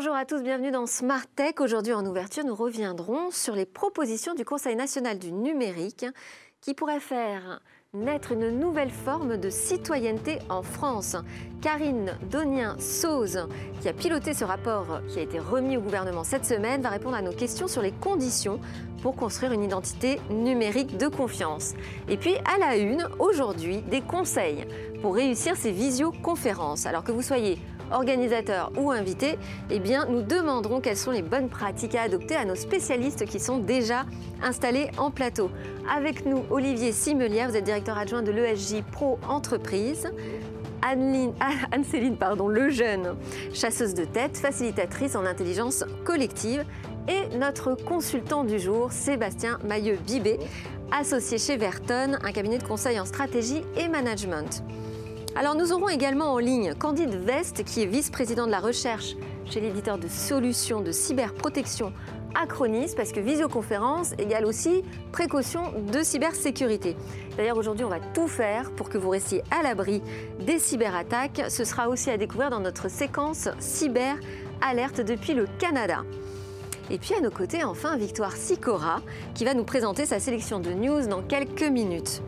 Bonjour à tous, bienvenue dans Smart Tech. Aujourd'hui en ouverture, nous reviendrons sur les propositions du Conseil national du numérique qui pourraient faire naître une nouvelle forme de citoyenneté en France. Karine Donien-Sauze, qui a piloté ce rapport qui a été remis au gouvernement cette semaine, va répondre à nos questions sur les conditions pour construire une identité numérique de confiance. Et puis, à la une, aujourd'hui, des conseils pour réussir ces visioconférences. Alors que vous soyez organisateurs ou invités, eh nous demanderons quelles sont les bonnes pratiques à adopter à nos spécialistes qui sont déjà installés en plateau. Avec nous, Olivier Simelière, vous êtes directeur adjoint de l'ESJ Pro Entreprise. Anne-Céline pardon, Lejeune, chasseuse de tête, facilitatrice en intelligence collective. Et notre consultant du jour, Sébastien Mailleux-Bibé, associé chez Verton, un cabinet de conseil en stratégie et management. Alors nous aurons également en ligne Candide Vest, qui est vice-président de la recherche chez l'éditeur de solutions de cyberprotection Acronis, parce que visioconférence égale aussi précaution de cybersécurité. D'ailleurs, aujourd'hui, on va tout faire pour que vous restiez à l'abri des cyberattaques. Ce sera aussi à découvrir dans notre séquence Cyber Alerte depuis le Canada. Et puis à nos côtés, enfin, Victoire Sicora, qui va nous présenter sa sélection de news dans quelques minutes.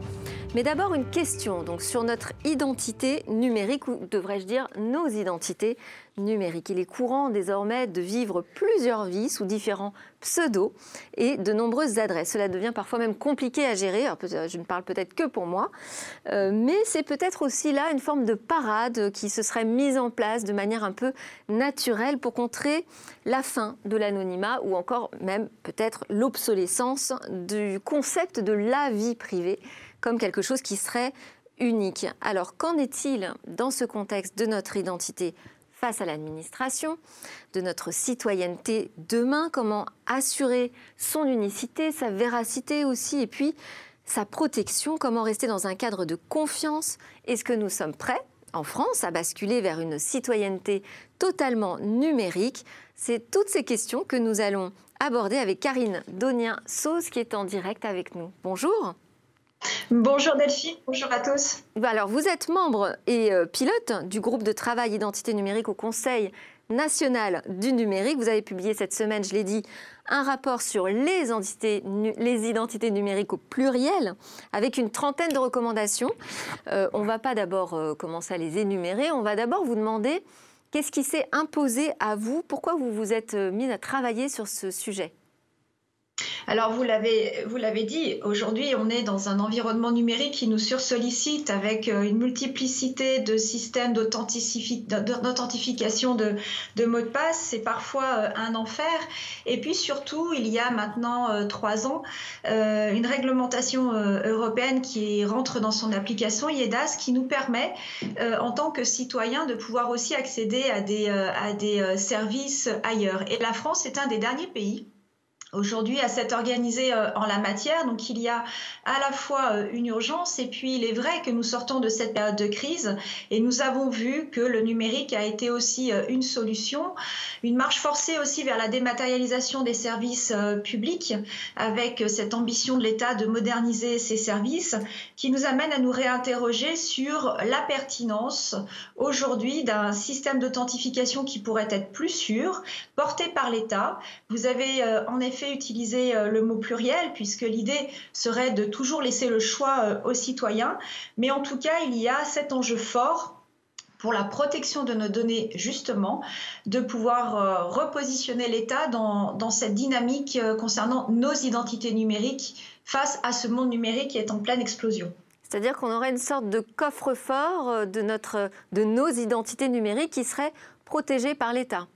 Mais d'abord une question donc sur notre identité numérique, ou devrais-je dire nos identités numériques. Il est courant désormais de vivre plusieurs vies sous différents pseudos et de nombreuses adresses. Cela devient parfois même compliqué à gérer. je ne parle peut-être que pour moi, euh, mais c'est peut-être aussi là une forme de parade qui se serait mise en place de manière un peu naturelle pour contrer la fin de l'anonymat ou encore même peut-être l'obsolescence du concept de la vie privée comme quelque chose qui serait unique. Alors qu'en est-il dans ce contexte de notre identité face à l'administration, de notre citoyenneté demain, comment assurer son unicité, sa véracité aussi, et puis sa protection, comment rester dans un cadre de confiance? Est-ce que nous sommes prêts en France à basculer vers une citoyenneté totalement numérique? C'est toutes ces questions que nous allons aborder avec Karine Donien-Sauce qui est en direct avec nous. Bonjour. Bonjour Delphine, bonjour à tous. Bah alors vous êtes membre et euh, pilote du groupe de travail identité numérique au Conseil national du numérique. Vous avez publié cette semaine, je l'ai dit, un rapport sur les identités, numériques au pluriel avec une trentaine de recommandations. Euh, on ne va pas d'abord euh, commencer à les énumérer, on va d'abord vous demander qu'est-ce qui s'est imposé à vous, pourquoi vous vous êtes mis à travailler sur ce sujet? Alors, vous l'avez, dit, aujourd'hui, on est dans un environnement numérique qui nous sursollicite avec euh, une multiplicité de systèmes d'authentification de, de, mots de passe. C'est parfois euh, un enfer. Et puis, surtout, il y a maintenant euh, trois ans, une réglementation européenne qui rentre dans son application, IEDAS, qui nous permet, en tant que citoyen, de pouvoir aussi accéder à des, à des services ailleurs. Et la France est un des derniers pays aujourd'hui à s'être organisé euh, en la matière. Donc il y a à la fois euh, une urgence et puis il est vrai que nous sortons de cette période de crise et nous avons vu que le numérique a été aussi euh, une solution, une marche forcée aussi vers la dématérialisation des services publics avec cette ambition de l'État de moderniser ces services qui nous amène à nous réinterroger sur la pertinence aujourd'hui d'un système d'authentification qui pourrait être plus sûr, porté par l'État. Vous avez en effet utiliser euh, le mot pluriel, puisque l'idée serait de toujours laisser le choix euh, aux citoyens. Mais en tout cas, il y a cet enjeu fort pour la protection de nos données, justement, de pouvoir euh, repositionner l'État dans, cette dynamique concernant nos identités numériques face à ce monde numérique qui est en pleine explosion. C'est-à-dire qu'on aurait une sorte de coffre-fort de, nos identités numériques qui seraient protégées par l'État.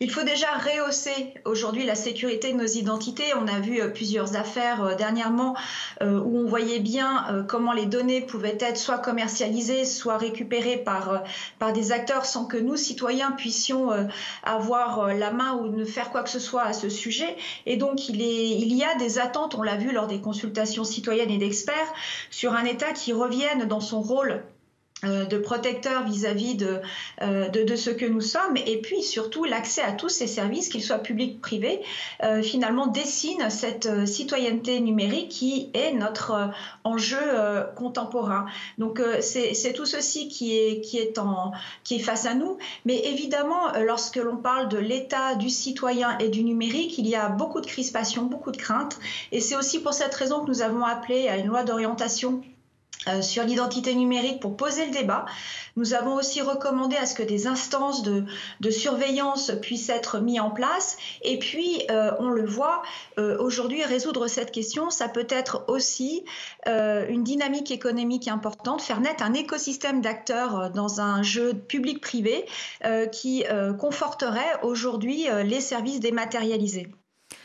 Il faut déjà rehausser aujourd'hui la sécurité de nos identités. On a vu euh, plusieurs affaires euh, dernièrement euh, où on voyait bien comment les données pouvaient être soit commercialisées, soit récupérées par, par des acteurs sans que nous, citoyens, puissions avoir la main ou ne faire quoi que ce soit à ce sujet. Et donc, il, il y a des attentes, on l'a vu lors des consultations citoyennes et d'experts, sur un État qui revienne dans son rôle de protecteur vis-à-vis euh, de, de, ce que nous sommes et puis surtout l'accès à tous ces services, qu'ils soient publics ou privés, euh, finalement dessine cette citoyenneté numérique qui est notre enjeu contemporain. Donc c'est tout ceci qui est, qui, est en, qui est face à nous. Mais évidemment, lorsque l'on parle de l'état du citoyen et du numérique, il y a beaucoup de crispations, beaucoup de craintes. Et c'est aussi pour cette raison que nous avons appelé à une loi d'orientation euh, sur l'identité numérique pour poser le débat. Nous avons aussi recommandé à ce que des instances de, surveillance puissent être mises en place. Et puis, euh, on le voit, euh, aujourd'hui, résoudre cette question, ça peut être aussi une dynamique économique importante, faire naître un écosystème d'acteurs dans un jeu public-privé qui conforterait aujourd'hui les services dématérialisés.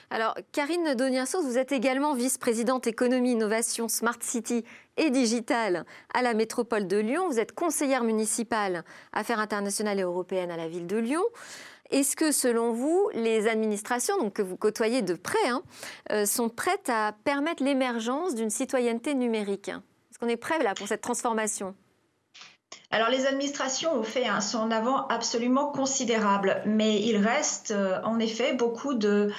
Alors, Karine Doniassos, vous êtes également vice-présidente économie, innovation, smart city et digital à la métropole de Lyon. Vous êtes conseillère municipale affaires internationales et européennes à la ville de Lyon. Est-ce que, selon vous, les administrations, donc que vous côtoyez de près, hein, euh, sont prêtes à permettre l'émergence d'une citoyenneté numérique? Est-ce qu'on est prêt là pour cette transformation? Alors les administrations ont fait un en avant absolument considérable, mais il reste euh, en effet beaucoup de,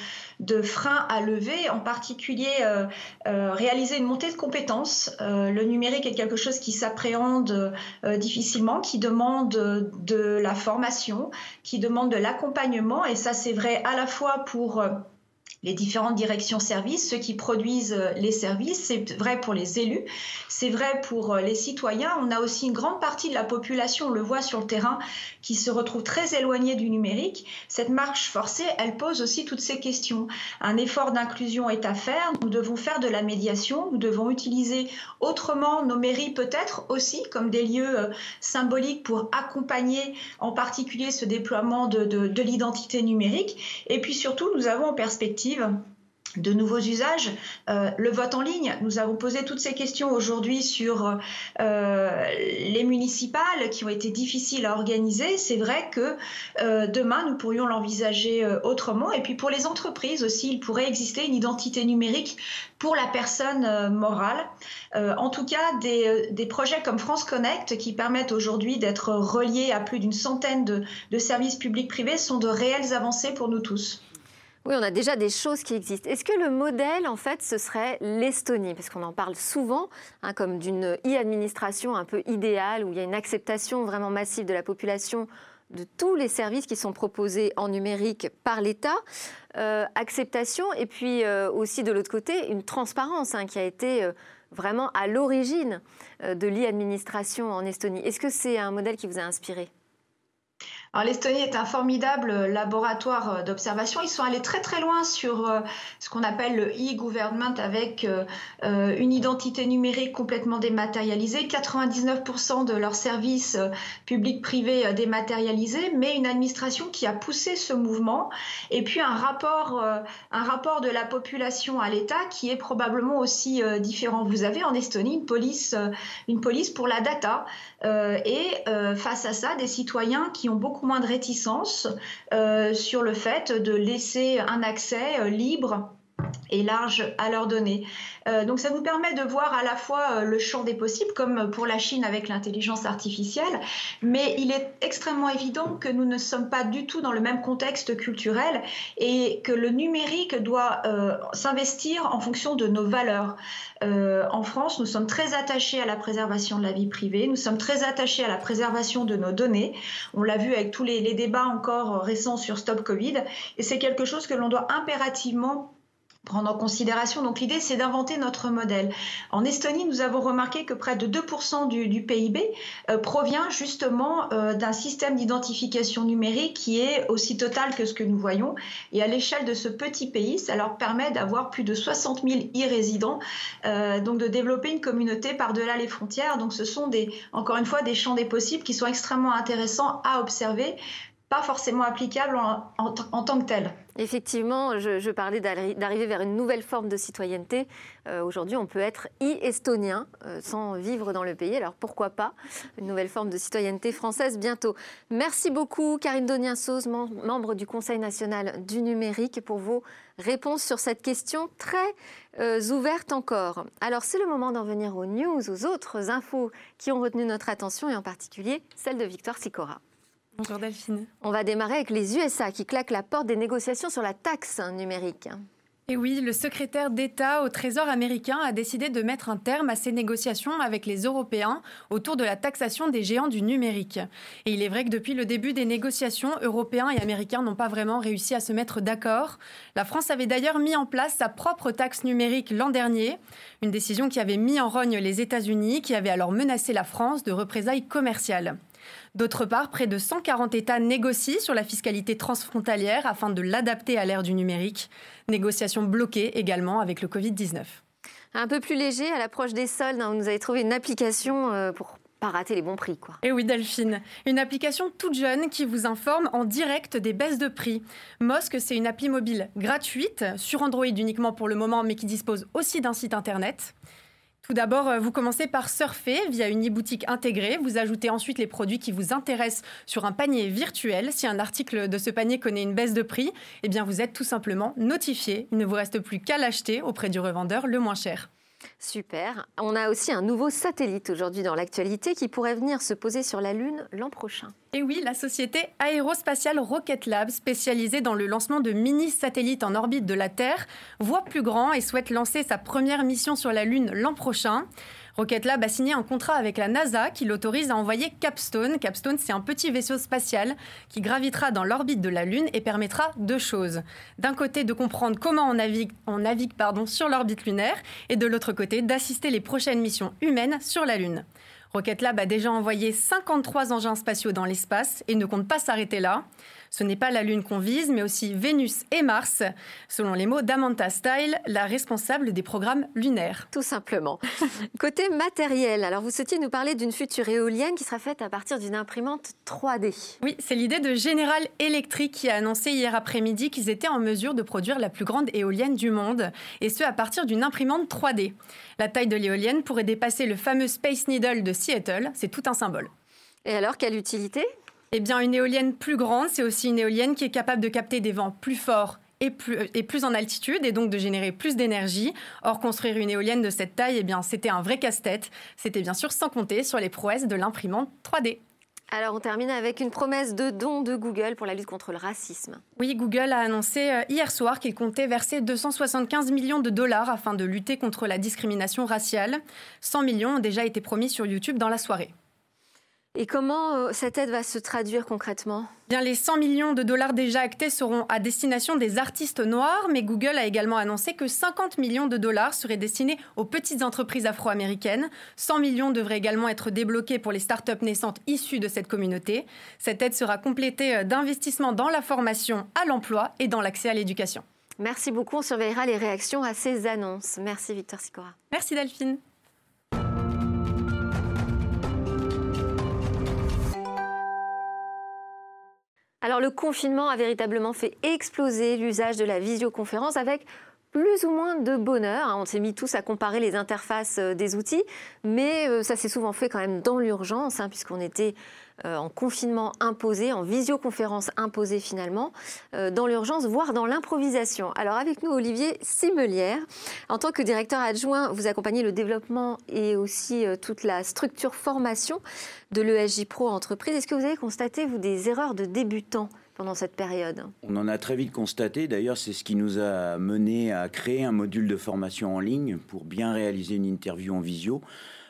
freins à lever, en particulier euh, euh, réaliser une montée de compétences. le numérique est quelque chose qui s'appréhende difficilement, qui demande de la formation, qui demande de l'accompagnement, et ça c'est vrai à la fois pour les différentes directions services, ceux qui produisent euh, les services. C'est vrai pour les élus, c'est vrai pour euh, les citoyens. On a aussi une grande partie de la population, on le voit sur le terrain, qui se retrouve très éloignée du numérique. Cette marche forcée, elle pose aussi toutes ces questions. Un effort d'inclusion est à faire. Nous devons faire de la médiation. Nous devons utiliser autrement nos mairies peut-être aussi comme des lieux euh, symboliques pour accompagner en particulier ce déploiement de, de l'identité numérique. Et puis surtout, nous avons en perspective de nouveaux usages. Euh, le vote en ligne, nous avons posé toutes ces questions aujourd'hui sur euh, les municipales qui ont été difficiles à organiser. C'est vrai que euh, demain, nous pourrions l'envisager autrement. Et puis pour les entreprises aussi, il pourrait exister une identité numérique pour la personne morale. en tout cas, des, projets comme France Connect qui permettent aujourd'hui d'être reliés à plus d'une centaine de services publics privés sont de réelles avancées pour nous tous. Oui, on a déjà des choses qui existent. Est-ce que le modèle, en fait, ce serait l'Estonie? Parce qu'on en parle souvent hein, comme d'une e-administration un peu idéale, où il y a une acceptation vraiment massive de la population de tous les services qui sont proposés en numérique par l'État. Euh, acceptation et puis euh, aussi de l'autre côté une transparence hein, qui a été euh, vraiment à l'origine de l'e-administration en Estonie. Est-ce que c'est un modèle qui vous a inspiré? Alors l'Estonie est un formidable laboratoire euh, d'observation. Ils sont allés très très loin sur euh, ce qu'on appelle le e-government avec euh, une identité numérique complètement dématérialisée, 99% de leurs services publics privés dématérialisés, mais une administration qui a poussé ce mouvement et puis un rapport, un rapport de la population à l'État qui est probablement aussi différent. Vous avez en Estonie une police, une police pour la data et face à ça des citoyens qui ont beaucoup moins de réticence euh, sur le fait de laisser un accès euh, libre et large à leurs données. Euh, donc ça nous permet de voir à la fois le champ des possibles, comme pour la Chine avec l'intelligence artificielle, mais il est extrêmement évident que nous ne sommes pas du tout dans le même contexte culturel et que le numérique doit s'investir en fonction de nos valeurs. Euh, en France, nous sommes très attachés à la préservation de la vie privée, nous sommes très attachés à la préservation de nos données. On l'a vu avec tous les, les débats encore récents sur Stop Covid, et c'est quelque chose que l'on doit impérativement prendre en considération. Donc l'idée, c'est d'inventer notre modèle. En Estonie, nous avons remarqué que près de 2% du, PIB euh, provient justement euh, d'un système d'identification numérique qui est aussi total que ce que nous voyons. Et à l'échelle de ce petit pays, ça leur permet d'avoir plus de 60 000 e-résidents, donc de développer une communauté par-delà les frontières. Donc ce sont des, encore une fois des champs des possibles qui sont extrêmement intéressants à observer pas forcément applicable en, tant que tel. Effectivement, je, parlais d'arriver vers une nouvelle forme de citoyenneté. Euh, aujourd'hui, on peut être e-estonien euh, sans vivre dans le pays. Alors pourquoi pas une nouvelle forme de citoyenneté française bientôt? Merci beaucoup, Karine Donien-Sauze, membre du Conseil national du numérique, pour vos réponses sur cette question très euh, ouverte encore. Alors c'est le moment d'en venir aux news, aux autres infos qui ont retenu notre attention et en particulier celle de Victoire Sicora. Bonjour Delphine. On va démarrer avec les USA qui claquent la porte des négociations sur la taxe numérique. Et oui, le secrétaire d'État au Trésor américain a décidé de mettre un terme à ces négociations avec les Européens autour de la taxation des géants du numérique. Et il est vrai que depuis le début des négociations, Européens et Américains n'ont pas vraiment réussi à se mettre d'accord. La France avait d'ailleurs mis en place sa propre taxe numérique l'an dernier, une décision qui avait mis en rogne les États-Unis, qui avait alors menacé la France de représailles commerciales. D'autre part, près de 140 États négocient sur la fiscalité transfrontalière afin de l'adapter à l'ère du numérique. Négociations bloquées également avec le Covid-19. Un peu plus léger, à l'approche des soldes, hein, vous nous avez trouvé une application euh, pour pas rater les bons prix. Quoi. Et oui, Delphine, une application toute jeune qui vous informe en direct des baisses de prix. Mosque, c'est une appli mobile gratuite, sur Android uniquement pour le moment, mais qui dispose aussi d'un site internet. Tout d'abord, euh, vous commencez par surfer via une e-boutique intégrée. Vous ajoutez ensuite les produits qui vous intéressent sur un panier virtuel. Si un article de ce panier connaît une baisse de prix, eh bien vous êtes tout simplement notifié. Il ne vous reste plus qu'à l'acheter auprès du revendeur le moins cher. Super. On a aussi un nouveau satellite aujourd'hui dans l'actualité qui pourrait venir se poser sur la Lune l'an prochain. Et oui, la société aérospatiale Rocket Lab, spécialisée dans le lancement de mini-satellites en orbite de la Terre, voit plus grand et souhaite lancer sa première mission sur la Lune l'an prochain. Rocket Lab a signé un contrat avec la NASA qui l'autorise à envoyer Capstone. Capstone, c'est un petit vaisseau spatial qui gravitera dans l'orbite de la Lune et permettra deux choses. D'un côté, de comprendre comment on navigue, sur l'orbite lunaire et de l'autre côté, d'assister les prochaines missions humaines sur la Lune. Rocket Lab a déjà envoyé 53 engins spatiaux dans l'espace et ne compte pas s'arrêter là. Ce n'est pas la Lune qu'on vise, mais aussi Vénus et Mars, selon les mots d'Amanta Style, la responsable des programmes lunaires. Tout simplement. Côté matériel, alors vous souhaitiez nous parler d'une future éolienne qui sera faite à partir d'une imprimante 3D. Oui, c'est l'idée de General Electric qui a annoncé hier après-midi qu'ils étaient en mesure de produire la plus grande éolienne du monde, et ce à partir d'une imprimante 3D. La taille de l'éolienne pourrait dépasser le fameux Space Needle de Seattle, c'est tout un symbole. Et alors, quelle utilité? Eh bien, une éolienne plus grande, c'est aussi une éolienne qui est capable de capter des vents plus forts et plus, et plus en altitude et donc de générer plus d'énergie. Or, construire une éolienne de cette taille, eh bien, c'était un vrai casse-tête. C'était bien sûr sans compter sur les prouesses de l'imprimante 3D. Alors, on termine avec une promesse de don de Google pour la lutte contre le racisme. Oui, Google a annoncé euh, hier soir qu'il comptait verser 275 millions de dollars afin de lutter contre la discrimination raciale. 100 millions ont déjà été promis sur YouTube dans la soirée. Et comment euh, cette aide va se traduire concrètement? Bien, les 100 millions de dollars déjà actés seront à destination des artistes noirs, mais Google a également annoncé que 50 millions de dollars seraient destinés aux petites entreprises afro-américaines. 100 millions devraient également être débloqués pour les startups naissantes issues de cette communauté. Cette aide sera complétée euh, d'investissements dans la formation, à l'emploi et dans l'accès à l'éducation. Merci beaucoup. On surveillera les réactions à ces annonces. Merci Victor Sicora. Merci Delphine. Alors le confinement a véritablement fait exploser l'usage de la visioconférence avec plus ou moins de bonheur. Hein. On s'est mis tous à comparer les interfaces euh, des outils, mais euh, ça s'est souvent fait quand même dans l'urgence, hein, puisqu'on était en confinement imposé, en visioconférence imposée finalement, dans l'urgence, voire dans l'improvisation. Alors avec nous, Olivier Simelière, en tant que directeur adjoint, vous accompagnez le développement et aussi toute la structure formation de l'ESJ Pro entreprise. Est-ce que vous avez constaté, vous, des erreurs de débutants pendant cette période? On en a très vite constaté. D'ailleurs, c'est ce qui nous a mené à créer un module de formation en ligne pour bien réaliser une interview en visio.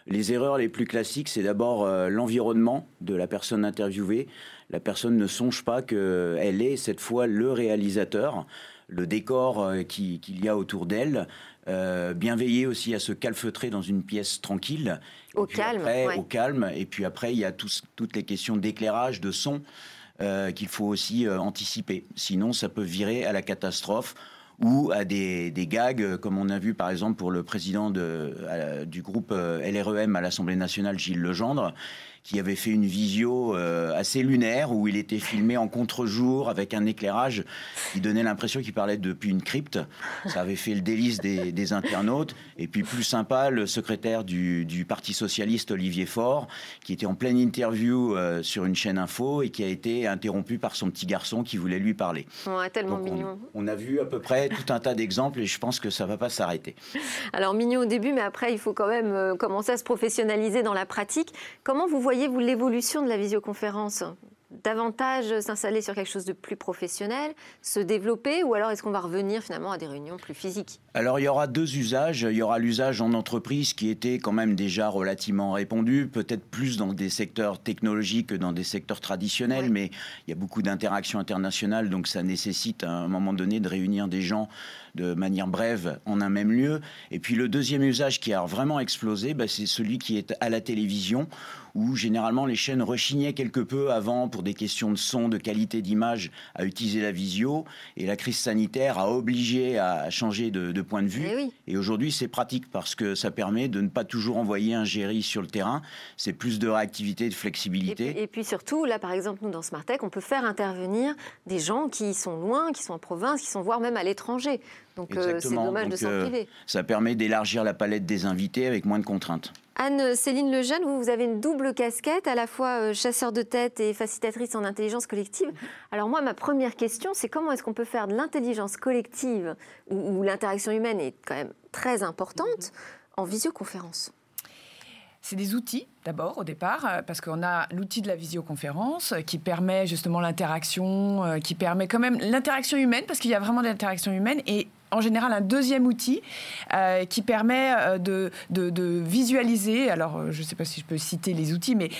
Les erreurs les plus classiques, c'est d'abord euh, l'environnement de la personne interviewée. La personne ne songe pas qu'elle est cette fois le réalisateur, le décor euh, qu'il y a autour d'elle. Euh, bien veiller aussi à se calfeutrer dans une pièce tranquille. Au calme. Au calme. Et puis après, il y a toutes les questions d'éclairage, de son. Qu'il faut aussi anticiper. Sinon, ça peut virer à la catastrophe ou à des, gags, euh, comme on a vu par exemple pour le président du groupe LREM à l'Assemblée nationale, Gilles Legendre, qui avait fait une visio euh, assez lunaire où il était filmé en contre-jour avec un éclairage qui donnait l'impression qu'il parlait depuis une crypte. Ça avait fait le délice des, internautes. Et puis plus sympa, le secrétaire du, Parti socialiste Olivier Faure, qui était en pleine interview euh, sur une chaîne info et qui a été interrompu par son petit garçon qui voulait lui parler. tellement mignon. On, a vu à peu près tout un tas d'exemples et je pense que ça va pas s'arrêter. Alors mignon au début, mais après il faut quand même euh, commencer à se professionnaliser dans la pratique. Comment vous voyez voyez-vous l'évolution de la visioconférence davantage s'installer sur quelque chose de plus professionnel, se développer, ou alors est-ce qu'on va revenir finalement à des réunions plus physiques? Alors il y aura deux usages. Il y aura l'usage en entreprise qui était quand même déjà relativement répandu, peut-être plus dans des secteurs technologiques que dans des secteurs traditionnels, mais il y a beaucoup d'interactions internationales, donc ça nécessite à un moment donné de réunir des gens de manière brève en un même lieu. Et puis le deuxième usage qui a vraiment explosé, bah, c'est celui qui est à la télévision, où généralement les chaînes rechignaient quelque peu avant pour des questions de son, de qualité d'image, à utiliser la visio. Et la crise sanitaire a obligé à changer de, point de vue. Eh et, aujourd'hui, c'est pratique parce que ça permet de ne pas toujours envoyer un géry sur le terrain. C'est plus de réactivité, de flexibilité. Et, puis surtout, là, par exemple, nous, dans Smartech, on peut faire intervenir des gens qui sont loin, qui sont en province, qui sont voire même à l'étranger. Donc euh, c'est dommage de s'en euh, priver. Ça permet d'élargir la palette des invités avec moins de contraintes. Anne-Céline Lejeune, vous, vous avez une double casquette, à la fois euh, chasseur de tête et facilitatrice en intelligence collective. Alors moi, ma première question, c'est comment est-ce qu'on peut faire de l'intelligence collective, où, l'interaction humaine est quand même très importante, en visioconférence? C'est des outils d'abord au départ, parce qu'on a l'outil de la visioconférence qui permet justement l'interaction, qui permet quand même l'interaction humaine, parce qu'il y a vraiment de l'interaction humaine, et en général un deuxième outil euh, qui permet euh, de, de, visualiser, alors euh, je ne sais pas si je peux citer les outils, mais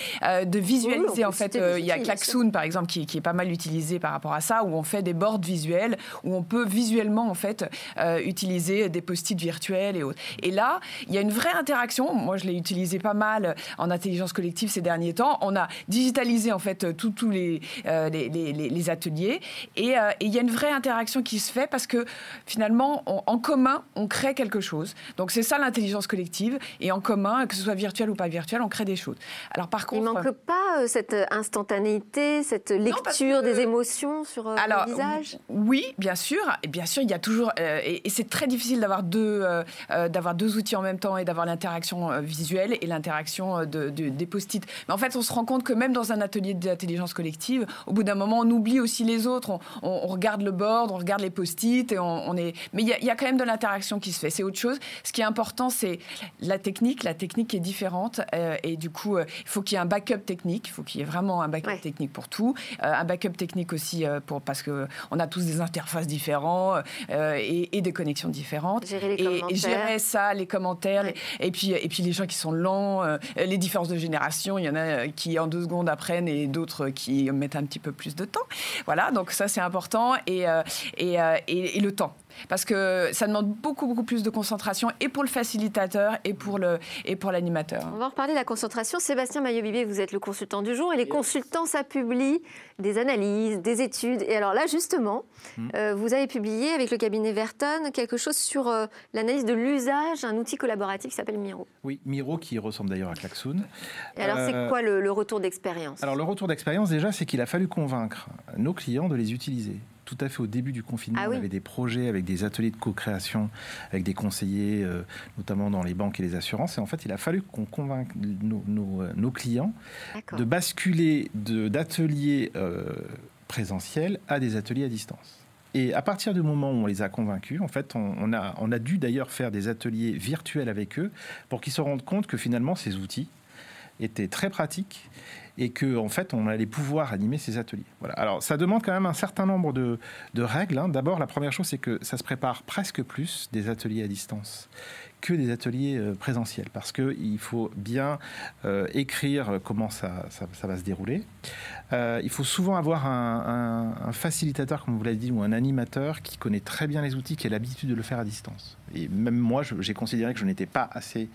de visualiser en fait, il y a Klaxoon par exemple qui, qui, est pas mal utilisé par rapport à ça, où on fait des boards visuels, où on peut visuellement en fait utiliser des post-it virtuels et autres. Et là, il y a une vraie interaction, moi je l'ai utilisé pas mal en intelligence collective ces derniers temps, on a digitalisé en fait tous les, les, les, les, ateliers, et il y a une vraie interaction qui se fait parce que finalement, en commun, on crée quelque chose. Donc c'est ça l'intelligence collective. Et en commun, que ce soit virtuel ou pas virtuel, on crée des choses. Alors par contre, il manque pas euh, cette instantanéité, cette lecture des émotions sur euh, le visage? Oui, bien sûr. Et bien sûr, il y a toujours. Euh, et, c'est très difficile d'avoir deux d'avoir deux outils en même temps et d'avoir l'interaction visuelle et l'interaction de, des post-it. Mais en fait, on se rend compte que même dans un atelier d'intelligence collective, au bout d'un moment, on oublie aussi les autres. On, on, regarde le board, on regarde les post-it et on, on est mais il y, a quand même de l'interaction qui se fait. C'est autre chose. Ce qui est important, c'est la technique. La technique est différente. Euh, et du coup, euh, il faut qu'il y ait un backup technique. Il faut qu'il y ait vraiment un backup technique pour tout. Euh, un backup technique aussi pour, parce qu'on a tous des interfaces différentes et, des connexions différentes. Gérer les et, gérer ça, les commentaires. et, puis, et puis les gens qui sont lents, les différences de génération. Il y en a qui en deux secondes apprennent et d'autres qui mettent un petit peu plus de temps. Voilà, donc ça c'est important. Et, et, et le temps parce que ça demande beaucoup, beaucoup plus de concentration et pour le facilitateur et pour, le, et pour l'animateur. On va en reparler de la concentration. Sébastien Maillot-Bibé, vous êtes le consultant du jour et les consultants, ça publie des analyses, des études. Et alors là, justement, hmm. euh, vous avez publié avec le cabinet Verton quelque chose sur euh, l'analyse de l'usage d'un outil collaboratif qui s'appelle Miro. Oui, Miro qui ressemble d'ailleurs à Klaxoon. Et alors, c'est euh, quoi le, le retour d'expérience? Alors, le retour d'expérience, déjà, c'est qu'il a fallu convaincre nos clients de les utiliser tout à fait au début du confinement. Ah on avait des projets avec des ateliers de co-création, avec des conseillers, euh, notamment dans les banques et les assurances. Et en fait, il a fallu qu'on convainque nos, euh, clients de basculer d'ateliers euh, présentiels à des ateliers à distance. Et à partir du moment où on les a convaincus, en fait, on, a, on a dû d'ailleurs faire des ateliers virtuels avec eux pour qu'ils se rendent compte que finalement ces outils étaient très pratiques et que en fait on allait pouvoir animer ces ateliers. Voilà. Alors ça demande quand même un certain nombre de, règles. Hein. D'abord, la première chose, c'est que ça se prépare presque plus des ateliers à distance que des ateliers euh, présentiels, parce qu'il faut bien euh, écrire comment ça, va se dérouler. Euh, il faut souvent avoir un, un, facilitateur, comme vous l'avez dit, ou un animateur qui connaît très bien les outils, qui a l'habitude de le faire à distance. Et même moi, j'ai considéré que je n'étais pas assez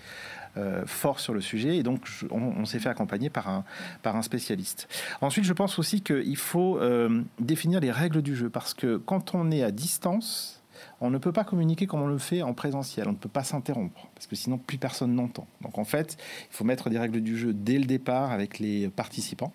fort sur le sujet et donc on, s'est fait accompagner par un, par un spécialiste. Ensuite, je pense aussi qu'il faut euh, définir les règles du jeu parce que quand on est à distance, on ne peut pas communiquer comme on le fait en présentiel. On ne peut pas s'interrompre parce que sinon plus personne n'entend. Donc en fait, il faut mettre des règles du jeu dès le départ avec les participants.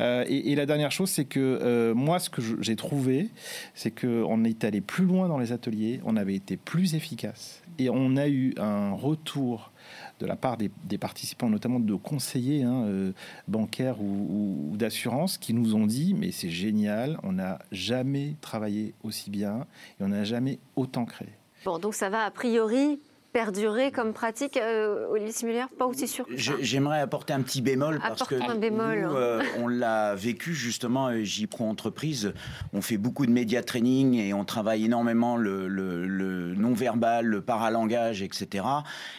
Euh, et, la dernière chose, c'est que euh, moi, ce que j'ai trouvé, c'est qu'on est allé plus loin dans les ateliers, on avait été plus efficace et on a eu un retour de la part des, participants, notamment de conseillers hein, euh, bancaires ou, ou d'assurance, qui nous ont dit mais c'est génial, on n'a jamais travaillé aussi bien et on n'a jamais autant créé. Bon, donc ça va a priori perdurer comme pratique, euh, Olivier Simulière Pas aussi sûr J'aimerais apporter un petit bémol parce que un bémol. Nous, euh, on l'a vécu justement, euh, J-Pro Entreprise. On fait beaucoup de média training et on travaille énormément le, non-verbal, le paralangage, etc.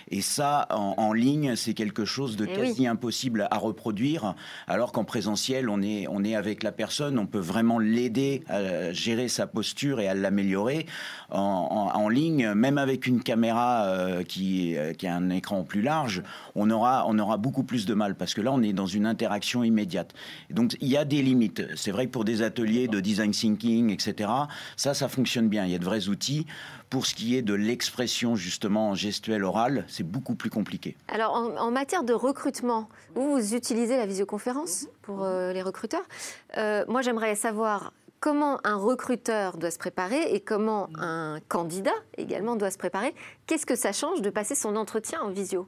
Et ça, en, ligne, c'est quelque chose de eh quasi impossible à reproduire, alors qu'en présentiel, on est, on est avec la personne, on peut vraiment l'aider à gérer sa posture et à l'améliorer. En, en, ligne, même avec une caméra euh, qui, euh, qui, a un écran plus large, on aura, on aura beaucoup plus de mal parce que là, on est dans une interaction immédiate. donc, il y a des limites. C'est vrai que pour des ateliers de design thinking, etc., ça, ça fonctionne bien. Il y a de vrais outils. Pour ce qui est de l'expression justement gestuelle orale, c'est beaucoup plus compliqué. Alors en, matière de recrutement, vous, vous utilisez la visioconférence pour euh, les recruteurs. moi, j'aimerais savoir comment un recruteur doit se préparer et comment un candidat également doit se préparer. Qu'est-ce que ça change de passer son entretien en visio?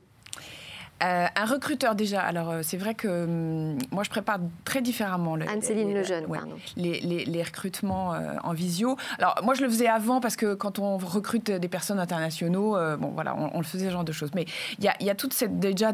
Euh, un recruteur déjà. Alors euh, c'est vrai que hum, moi je prépare très différemment. Anne-Céline Lejeune, les, les, les, recrutements euh, en visio. Alors moi je le faisais avant parce que quand on recrute des personnes internationaux, bon voilà, on, le faisait ce genre de choses. Mais il y a, y a, toute cette déjà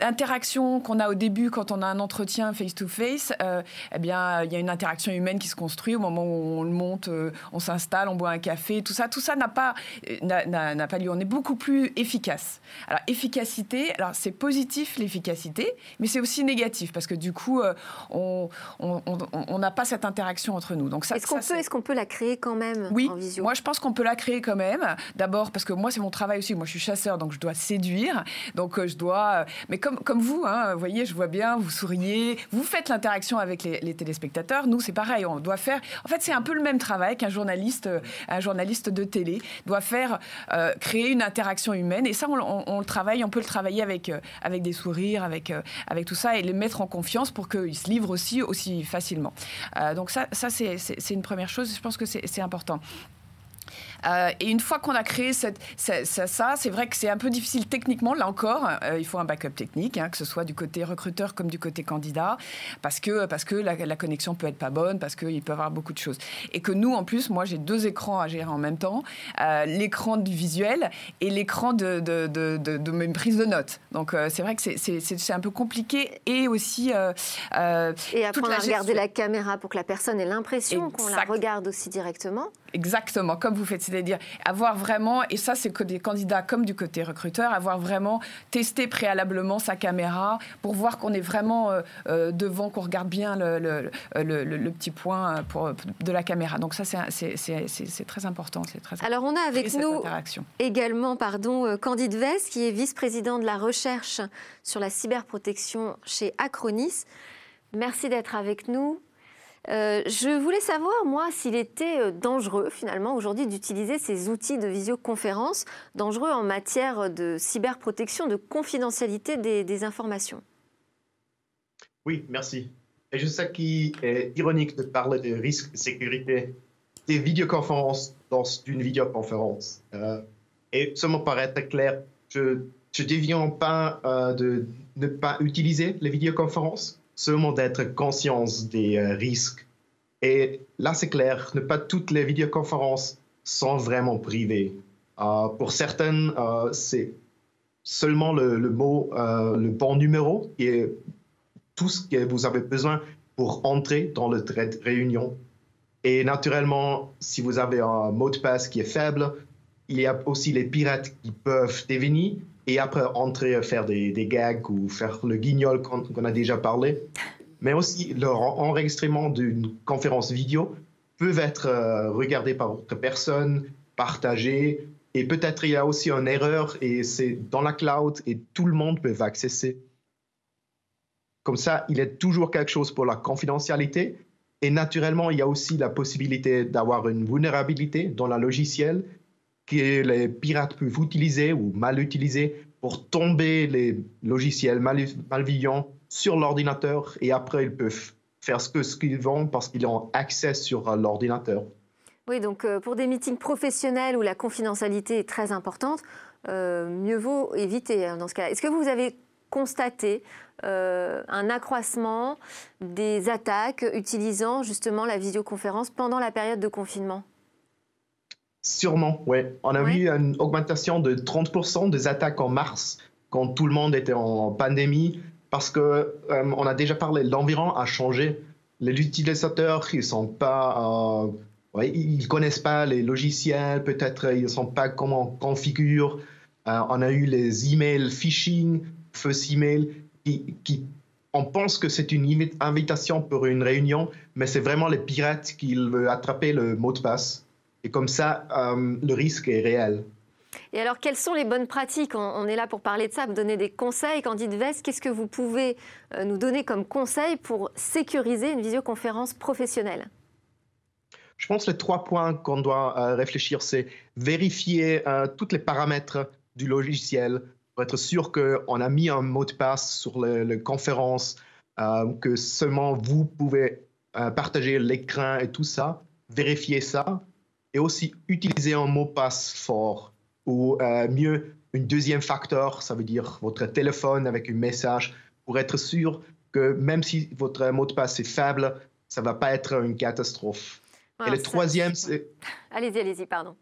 interaction qu'on a au début quand on a un entretien face to face. eh bien il y a une interaction humaine qui se construit au moment où on le monte, on s'installe, on boit un café, tout ça, tout ça n'a pas n'a pas lieu. On est beaucoup plus efficace. Alors efficacité. Alors c'est positif l'efficacité, mais c'est aussi négatif parce que du coup, euh, on n'a pas cette interaction entre nous. Donc est-ce qu'on peut, est... qu'on peut la créer quand même oui, en visio? Moi, je pense qu'on peut la créer quand même. D'abord parce que moi, c'est mon travail aussi. Moi, je suis chasseur, donc je dois séduire. Donc euh, je dois. Euh, mais comme comme vous, hein, vous voyez, je vois bien, vous souriez, vous faites l'interaction avec les, téléspectateurs. Nous, c'est pareil. On doit faire. En fait, c'est un peu le même travail qu'un journaliste, un journaliste de télé doit faire, créer une interaction humaine. Et ça, on, on, le travaille. On peut le travailler avec avec des sourires, avec, euh, avec tout ça, et les mettre en confiance pour qu'ils se livrent aussi, aussi facilement. Euh, donc ça, ça c'est une première chose, je pense que c'est important. Euh, et une fois qu'on a créé cette, ça, ça c'est vrai que c'est un peu difficile techniquement, là encore. Euh, il faut un backup technique, hein, que ce soit du côté recruteur comme du côté candidat, parce que, parce que la, connexion peut être pas bonne, parce qu'il peut y avoir beaucoup de choses. Et que nous, en plus, moi, j'ai deux écrans à gérer en même temps euh, l'écran du visuel et l'écran de, de, de, de, mes prises de notes. Donc, c'est vrai que c'est un peu compliqué et aussi. et apprendre à regarder la caméra pour que la personne ait l'impression qu'on la regarde aussi directement. Exactement, comme vous faites, c'est-à-dire avoir vraiment, et ça c'est que des candidats comme du côté recruteur, avoir vraiment testé préalablement sa caméra pour voir qu'on est vraiment euh, euh, devant, qu'on regarde bien le, le, petit point pour, de la caméra. Donc ça c'est très important. Très Alors on a avec nous également pardon, euh, Candide Vest, qui est vice-président de la recherche sur la cyberprotection chez Acronis. Merci d'être avec nous. Euh, je voulais savoir, moi, s'il était euh, dangereux, finalement, aujourd'hui, d'utiliser ces outils de visioconférence, dangereux en matière de cyberprotection, de confidentialité des, informations. Oui, merci. Et je sais qu'il est ironique de parler de risques de sécurité des vidéoconférences dans une vidéoconférence. Euh, et seulement pour être clair, je ne déviens pas de ne pas utiliser les vidéoconférences seulement d'être conscience des euh, risques. Et là, c'est clair, ne pas toutes les vidéoconférences sont vraiment privées. Euh, pour certaines, euh, c'est seulement le, mot, le bon numéro qui est tout ce que vous avez besoin pour entrer dans le trait réunion. Et naturellement, si vous avez un mot de passe qui est faible, il y a aussi les pirates qui peuvent devenir et après entrer faire des, gags ou faire le guignol qu'on a déjà parlé. Mais aussi, l'enregistrement d'une conférence vidéo peut être euh, regardé par d'autres personnes, partagé, et peut-être il y a aussi une erreur et c'est dans la cloud et tout le monde peut accéder. Comme ça, il y a toujours quelque chose pour la confidentialité Et naturellement, il y a aussi la possibilité d'avoir une vulnérabilité dans le logiciel que les pirates peuvent utiliser ou mal utiliser pour tomber les logiciels malveillants sur l'ordinateur et après ils peuvent faire ce qu'ils veulent parce qu'ils ont accès sur euh, l'ordinateur. Oui, donc euh, pour des meetings professionnels où la confidentialité est très importante, euh, mieux vaut éviter hein, dans ce cas. Est-ce que vous avez constaté un accroissement des attaques utilisant justement la visioconférence pendant la période de confinement? Sûrement, oui. On a vu une augmentation de 30% des attaques en mars, quand tout le monde était en pandémie, parce que euh, on a déjà parlé, l'environnement a changé. Les utilisateurs, ils sont pas, euh, ils connaissent pas les logiciels, peut-être ils ne sont pas comment on configure. Euh, on a eu les emails phishing, faux email, qui, qui on pense que c'est une invitation pour une réunion, mais c'est vraiment les pirates qui veulent attraper le mot de passe. Et comme ça, euh, le risque est réel. Et alors, quelles sont les bonnes pratiques? On, est là pour parler de ça, vous donner des conseils. Candide Vest, qu'est-ce que vous pouvez euh, nous donner comme conseil pour sécuriser une visioconférence professionnelle? Je pense que les trois points qu'on doit euh, réfléchir, c'est vérifier tous les paramètres du logiciel pour être sûr qu'on a mis un mot de passe sur la conférence, que seulement vous pouvez partager l'écran et tout ça. Vérifier ça et aussi utiliser un mot passe fort ou euh, mieux un deuxième facteur, ça veut dire votre téléphone avec un message pour être sûr que même si votre mot de passe est faible, ça ne va pas être une catastrophe. et le troisième, c'est... Allez-y, allez-y, pardon.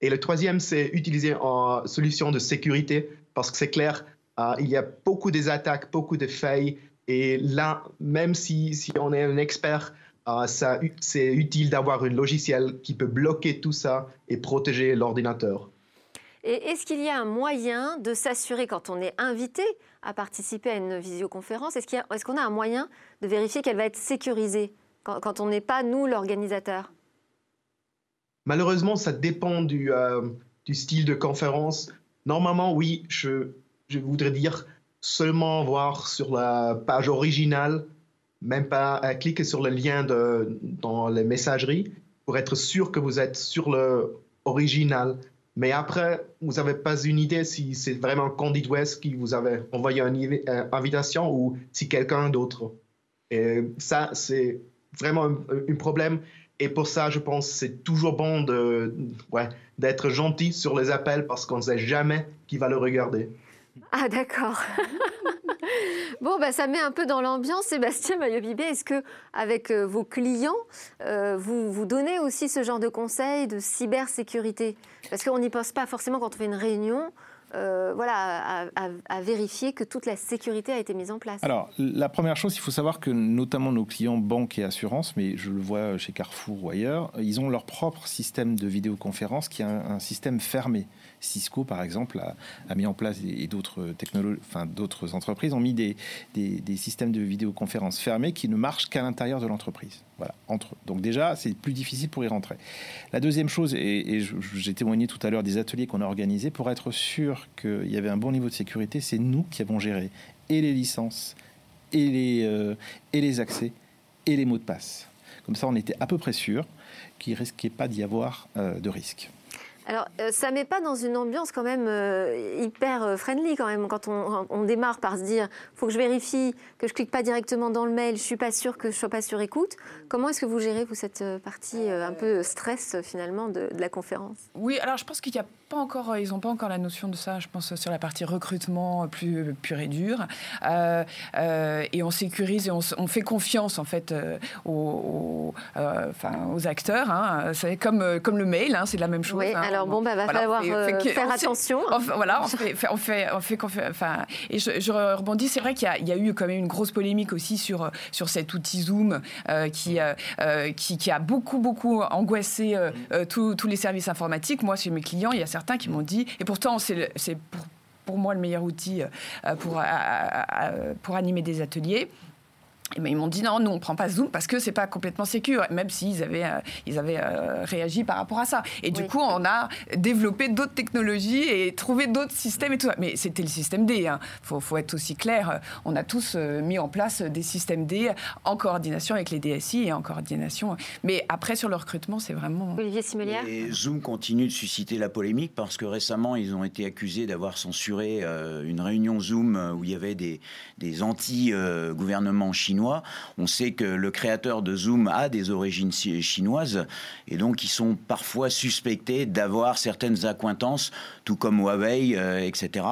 Et le troisième, c'est utiliser une solution de sécurité parce que c'est clair, euh, il y a beaucoup des attaques, beaucoup de failles. Et là, même si, si on est un expert, ah, c'est utile d'avoir un logiciel qui peut bloquer tout ça et protéger l'ordinateur. Et est-ce qu'il y a un moyen de s'assurer, quand on est invité à participer à une visioconférence, est-ce qu'on a, un moyen de vérifier qu'elle va être sécurisée quand, on n'est pas, nous, l'organisateur? Malheureusement, ça dépend du, euh, du, style de conférence. Normalement, oui, je, je voudrais dire seulement voir sur la page originale même pas cliquer sur le lien dans les messageries pour être sûr que vous êtes sur le original. Mais après, vous n'avez pas une idée si c'est vraiment Candide West qui vous avait envoyé une euh, invitation ou si quelqu'un d'autre. Et ça, c'est vraiment un, problème. Et pour ça, je pense c'est toujours bon d'être gentil sur les appels parce qu'on ne sait jamais qui va le regarder. Ah d'accord. bon, bah, ça met un peu dans l'ambiance. Sébastien Mayobibé, est-ce que avec euh, vos clients, euh, vous, vous donnez aussi ce genre de conseils de cybersécurité? Parce qu'on n'y pense pas forcément quand on fait une réunion. Euh, voilà, à, vérifier que toute la sécurité a été mise en place Alors, la première chose, il faut savoir que notamment nos clients banques et assurances, mais je le vois chez Carrefour ou ailleurs, ils ont leur propre système de vidéoconférence qui est un système fermé. Cisco, par exemple, a, mis en place, et d'autres enfin, d'autres entreprises ont mis des, systèmes de vidéoconférence fermés qui ne marchent qu'à l'intérieur de l'entreprise. Voilà, entre. Donc déjà, c'est plus difficile pour y rentrer. La deuxième chose, et, j'ai témoigné tout à l'heure des ateliers qu'on a organisés, pour être sûr qu'il y avait un bon niveau de sécurité, c'est nous qui avons géré et les licences, et les, euh, accès, et les mots de passe. Comme ça, on était à peu près sûr qu'il risquait pas d'y avoir euh, de risque. Alors, euh, ça met pas dans une ambiance quand même euh, hyper euh, friendly quand même quand on, démarre par se dire faut que je vérifie que je clique pas directement dans le mail, je suis pas sûr que je sois pas sur écoute. Comment est-ce que vous gérez vous cette partie un peu stress finalement de, de la conférence? Oui, alors je pense qu'il y a pas encore, euh, ils n'ont pas encore la notion de ça, je pense, sur la partie recrutement plus pur et dur. Euh, euh, et on sécurise et on, fait confiance, en fait, aux, enfin, aux acteurs. Hein. C'est comme, comme le mail, hein, c'est la même chose. Oui, hein. alors bon, bah, va falloir faire attention. voilà, on fait, on fait, on fait enfin, et je, rebondis, c'est vrai qu'il y, y, a eu quand même une grosse polémique aussi sur, sur cet outil Zoom qui, qui, qui, a beaucoup, beaucoup angoissé tous les services informatiques. Moi, chez mes clients, il y a certains qui m'ont dit, et pourtant c'est pour, moi le meilleur outil euh, pour, pour animer des ateliers. Et ben, ils m'ont dit non, nous on prend pas Zoom parce que c'est pas complètement sécur, même s'ils avaient, euh, ils avaient euh, réagi par rapport à ça. Et du coup, on a développé d'autres technologies et trouvé d'autres systèmes et tout ça. Mais c'était le système D. Il hein. faut, faut, être aussi clair. On a tous euh, mis en place des systèmes D en coordination avec les DSI et en coordination. Mais après, sur le recrutement, c'est vraiment. Olivier Simelière. Et Zoom continue de susciter la polémique parce que récemment, ils ont été accusés d'avoir censuré une réunion Zoom où il y avait des, des anti-gouvernements chinois. On sait que le créateur de Zoom a des origines chinoises et donc ils sont parfois suspectés d'avoir certaines accointances, tout comme Huawei, euh, etc.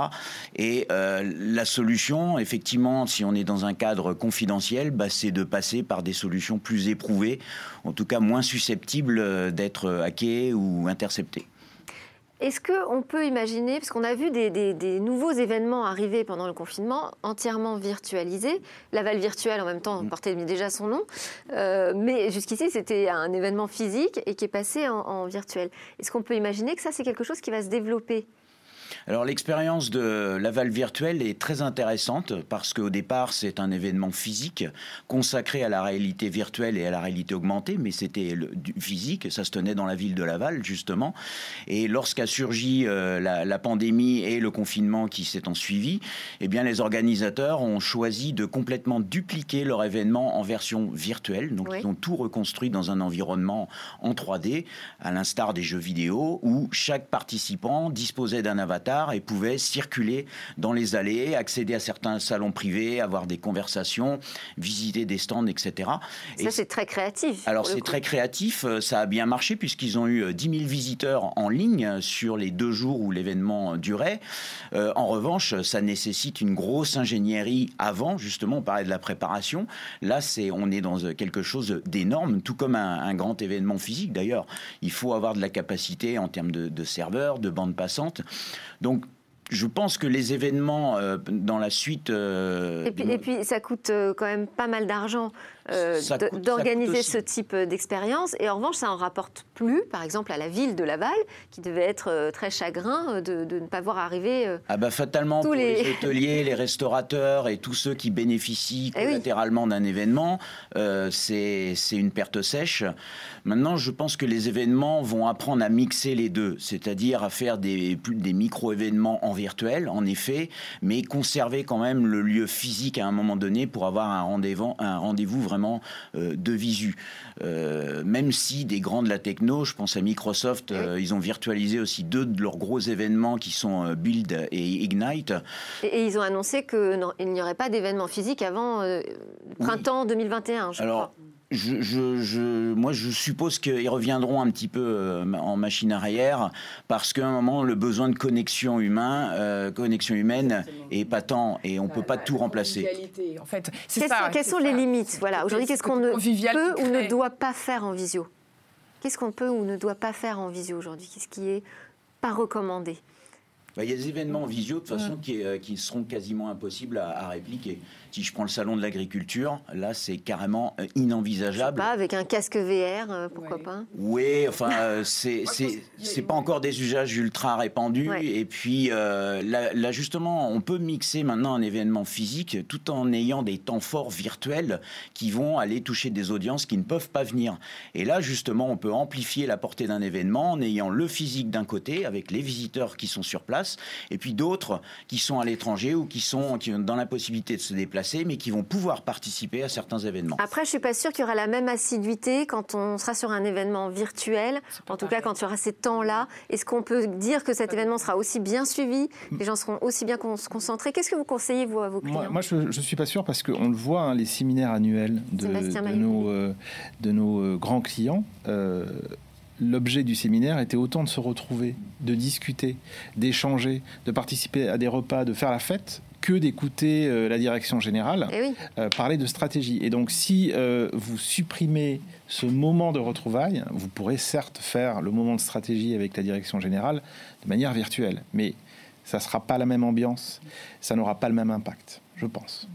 Et euh, la solution, effectivement, si on est dans un cadre confidentiel, bah, c'est de passer par des solutions plus éprouvées, en tout cas moins susceptibles euh, d'être hackées ou interceptées. Est-ce qu'on peut imaginer, parce qu'on a vu des, nouveaux événements arriver pendant le confinement, entièrement virtualisés, l'aval virtuel en même temps mm. portait déjà son nom, euh, mais jusqu'ici c'était un événement physique et qui est passé en virtuel. Est-ce qu'on peut imaginer que ça c'est quelque chose qui va se développer? Alors l'expérience de l'aval virtuel est très intéressante parce qu'au départ c'est un événement physique consacré à la réalité virtuelle et à la réalité augmentée, mais c'était physique, ça se tenait dans la ville de Laval justement. Et lorsqu'a surgi euh, la, pandémie et le confinement qui s'est en suivi, eh bien les organisateurs ont choisi de complètement dupliquer leur événement en version virtuelle. Donc ils ont tout reconstruit dans un environnement en 3D, à l'instar des jeux vidéo où chaque participant disposait d'un avatar et pouvaient circuler dans les allées, accéder à certains salons privés, avoir des conversations, visiter des stands, etc. Ça, c'est très créatif. Alors, c'est très créatif. Euh, ça a bien marché puisqu'ils ont eu 10 euh, 000 visiteurs en ligne sur les deux jours où l'événement durait. Euh, en revanche, ça nécessite une grosse ingénierie avant, justement, on parlait de la préparation. Là, c'est, on est dans quelque chose d'énorme, tout comme un, grand événement physique d'ailleurs. Il faut avoir de la capacité en termes de, de serveurs, de bandes passantes. Donc, je pense que les événements euh, dans la suite. Euh, et, puis, ça coûte euh, quand même pas mal d'argent euh, d'organiser ce type d'éexpérience. Et en revanche, ça en rapporte plus, par exemple, à la ville de Laval, qui devait être euh, très chagrin de, ne pas voir arriver. Euh, ah bah fatalement, tous pour les... hôteliers, les restaurateurs et tous ceux qui bénéficient eh collatéralement d'un événement, c'est une perte sèche. Maintenant, je pense que les événements vont apprendre à mixer les deux, c'est-à-dire à faire des, des micro-événements en virtuel, en effet, mais conserver quand même le lieu physique à un moment donné pour avoir un rendez-vous rendez vraiment euh, de visu. Euh, même si des grands de la techno, je pense à Microsoft, euh, ils ont virtualisé aussi deux de leurs gros événements qui sont Build et Ignite. Et, ils ont annoncé qu'il n'y aurait pas d'événement physique avant printemps 2021, je crois je, moi, je suppose qu'ils reviendront un petit peu euh, en machine arrière parce qu'à un moment, le besoin de connexion humain, euh, connexion humaine est patent et on ne peut pas tout remplacer. En fait, quelles sont les limites Voilà, aujourd'hui, qu'est-ce qu'on ne peut ou ne doit pas faire en visio? Qu'est-ce qu'on peut ou ne doit pas faire en visio aujourd'hui? Qu'est-ce qui est pas recommandé? bah, il y a des événements en visio de toute façon qui, euh, qui, seront quasiment impossibles à répliquer. Si je prends le salon de l'agriculture, là, c'est carrément euh, inenvisageable. Pas avec un casque VR, euh, pourquoi pas Oui, enfin, euh, c'est c'est pas encore des usages ultra répandus. Et puis, là, justement, on peut mixer maintenant un événement physique tout en ayant des temps forts virtuels qui vont aller toucher des audiences qui ne peuvent pas venir. Et là, justement, on peut amplifier la portée d'un événement en ayant le physique d'un côté, avec les visiteurs qui sont sur place, et puis d'autres qui sont à l'étranger ou qui sont qui ont dans la possibilité de se déplacer mais qui vont pouvoir participer à certains événements. Après, je ne suis pas sûre qu'il y aura la même assiduité quand on sera sur un événement virtuel, en tout cas quand il y aura ces temps-là. Est-ce qu'on peut dire que cet événement sera aussi bien suivi Les gens seront aussi bien concentrés? Qu'est-ce que vous conseillez, vous, à vos clients? Moi, je ne suis pas sûr parce qu'on le voit, hein, les séminaires annuels de, nos, euh, de nos euh, grands clients. Euh, l'objet du séminaire était autant de se retrouver, de discuter, d'échanger, de participer à des repas, de faire la fête, que d'écouter euh, la direction générale eh euh, parler de stratégie. Et donc, si euh, vous supprimez ce moment de retrouvailles, vous pourrez certes faire le moment de stratégie avec la direction générale de manière virtuelle, mais ça ne sera pas la même ambiance, ça n'aura pas le même impact, je pense.